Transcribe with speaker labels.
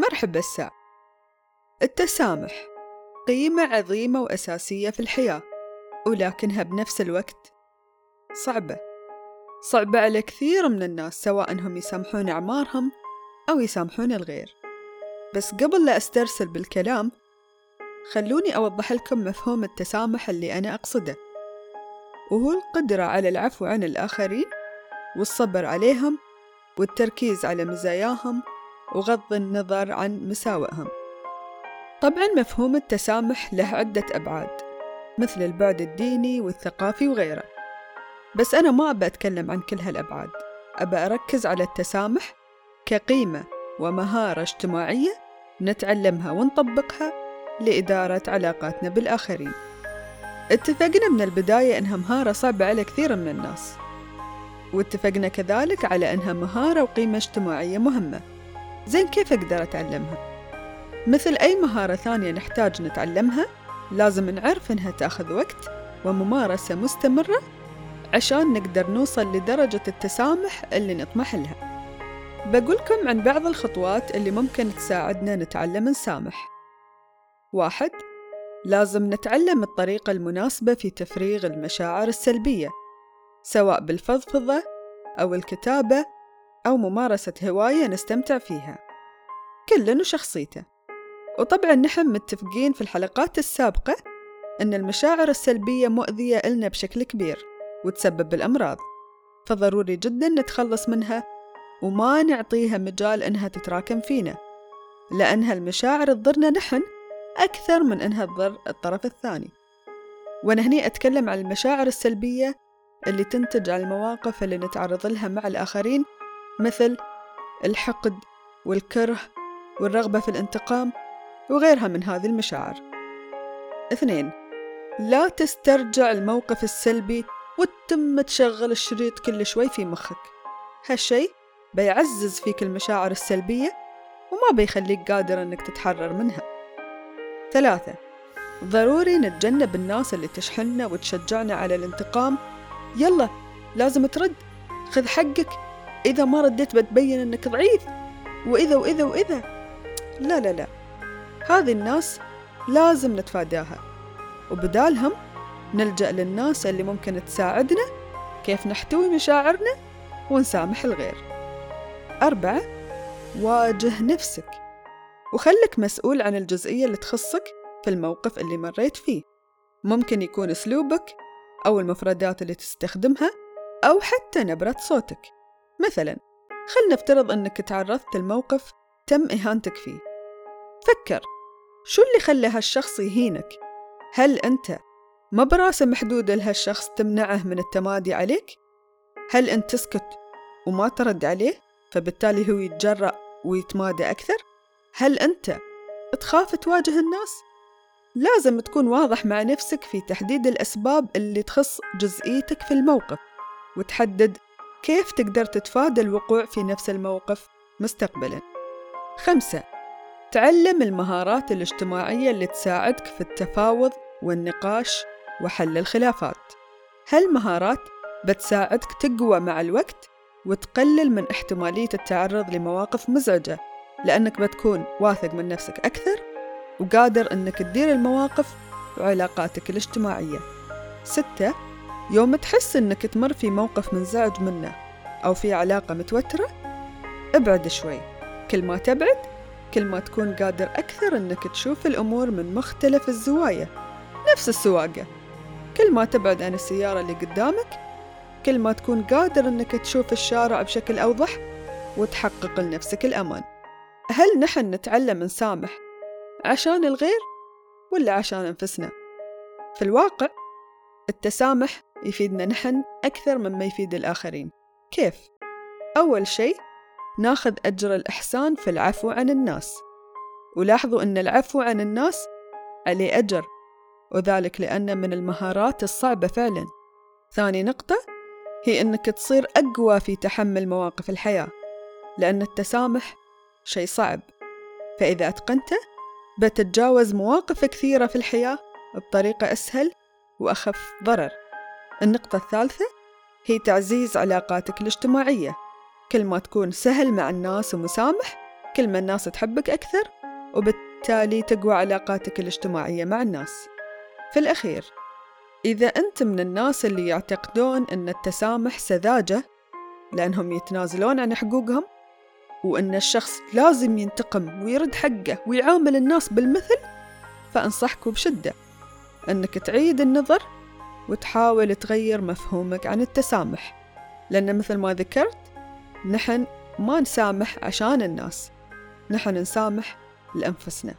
Speaker 1: مرحبا الساعة التسامح. قيمة عظيمة وأساسية في الحياة ولكنها بنفس الوقت صعبة. صعبة على كثير من الناس سواء أنهم يسامحون أعمارهم أو يسامحون الغير. بس قبل لا أسترسل بالكلام خلوني أوضح لكم مفهوم التسامح اللي أنا أقصده. وهو القدرة على العفو عن الآخرين والصبر عليهم والتركيز على مزاياهم وغض النظر عن مساوئهم. طبعا مفهوم التسامح له عدة أبعاد مثل البعد الديني والثقافي وغيره. بس أنا ما أبى أتكلم عن كل هالأبعاد. أبى أركز على التسامح كقيمة ومهارة اجتماعية نتعلمها ونطبقها لإدارة علاقاتنا بالآخرين. اتفقنا من البداية إنها مهارة صعبة على كثير من الناس واتفقنا كذلك على إنها مهارة وقيمة اجتماعية مهمة. زين كيف أقدر أتعلمها؟ مثل أي مهارة ثانية نحتاج نتعلمها لازم نعرف إنها تأخذ وقت وممارسة مستمرة عشان نقدر نوصل لدرجة التسامح اللي نطمح لها بقولكم عن بعض الخطوات اللي ممكن تساعدنا نتعلم نسامح واحد لازم نتعلم الطريقة المناسبة في تفريغ المشاعر السلبية سواء بالفضفضة أو الكتابة أو ممارسة هواية نستمتع فيها. كل وشخصيته وطبعا نحن متفقين في الحلقات السابقة أن المشاعر السلبية مؤذية إلنا بشكل كبير وتسبب بالأمراض. فضروري جدا نتخلص منها وما نعطيها مجال إنها تتراكم فينا لأنها المشاعر تضرنا نحن أكثر من إنها تضر الطرف الثاني. وأنا هني أتكلم عن المشاعر السلبية اللي تنتج عن المواقف اللي نتعرض لها مع الآخرين مثل الحقد والكره والرغبة في الانتقام وغيرها من هذه المشاعر. اثنين لا تسترجع الموقف السلبي وتتم تشغل الشريط كل شوي في مخك. هالشي بيعزز فيك المشاعر السلبية وما بيخليك قادر أنك تتحرر منها. ثلاثة ضروري نتجنب الناس اللي تشحننا وتشجعنا على الانتقام. يلا لازم ترد. خذ حقك. إذا ما رديت بتبين أنك ضعيف. وإذا وإذا وإذا. لا لا لا. هذه الناس لازم نتفاداها. وبدالهم نلجأ للناس اللي ممكن تساعدنا كيف نحتوي مشاعرنا ونسامح الغير. أربعة واجه نفسك. وخلك مسؤول عن الجزئية اللي تخصك في الموقف اللي مريت فيه. ممكن يكون أسلوبك أو المفردات اللي تستخدمها أو حتى نبرة صوتك. مثلا خل نفترض أنك تعرضت لموقف تم إهانتك فيه فكر شو اللي خلى هالشخص يهينك؟ هل أنت ما براسة محدودة لهالشخص تمنعه من التمادي عليك؟ هل أنت تسكت وما ترد عليه فبالتالي هو يتجرأ ويتمادى أكثر؟ هل أنت تخاف تواجه الناس؟ لازم تكون واضح مع نفسك في تحديد الأسباب اللي تخص جزئيتك في الموقف وتحدد كيف تقدر تتفادى الوقوع في نفس الموقف مستقبلا؟ خمسة تعلم المهارات الاجتماعية اللي تساعدك في التفاوض والنقاش وحل الخلافات. هالمهارات بتساعدك تقوى مع الوقت وتقلل من احتمالية التعرض لمواقف مزعجة لأنك بتكون واثق من نفسك أكثر وقادر أنك تدير المواقف وعلاقاتك الاجتماعية. ستة يوم تحس أنك تمر في موقف منزعج منه أو في علاقة متوترة ابعد شوي. كل ما تبعد كل ما تكون قادر أكثر أنك تشوف الأمور من مختلف الزوايا نفس السواقة. كل ما تبعد عن السيارة اللي قدامك كل ما تكون قادر أنك تشوف الشارع بشكل أوضح وتحقق لنفسك الأمان. هل نحن نتعلم نسامح عشان الغير ولا عشان أنفسنا؟ في الواقع التسامح يفيدنا نحن أكثر مما يفيد الآخرين. كيف؟ أول شيء ناخذ أجر الإحسان في العفو عن الناس. ولاحظوا أن العفو عن الناس عليه أجر وذلك لأن من المهارات الصعبة فعلا. ثاني نقطة هي أنك تصير أقوى في تحمل مواقف الحياة لأن التسامح شيء صعب. فإذا أتقنته بتتجاوز مواقف كثيرة في الحياة بطريقة أسهل وأخف ضرر. النقطة الثالثة هي تعزيز علاقاتك الاجتماعية. كل ما تكون سهل مع الناس ومسامح كل ما الناس تحبك أكثر وبالتالي تقوى علاقاتك الاجتماعية مع الناس. في الأخير إذا أنت من الناس اللي يعتقدون أن التسامح سذاجة لأنهم يتنازلون عن حقوقهم وأن الشخص لازم ينتقم ويرد حقه ويعامل الناس بالمثل فأنصحك بشدة. أنك تعيد النظر وتحاول تغير مفهومك عن التسامح. لأن مثل ما ذكرت نحن ما نسامح عشان الناس نحن نسامح لأنفسنا.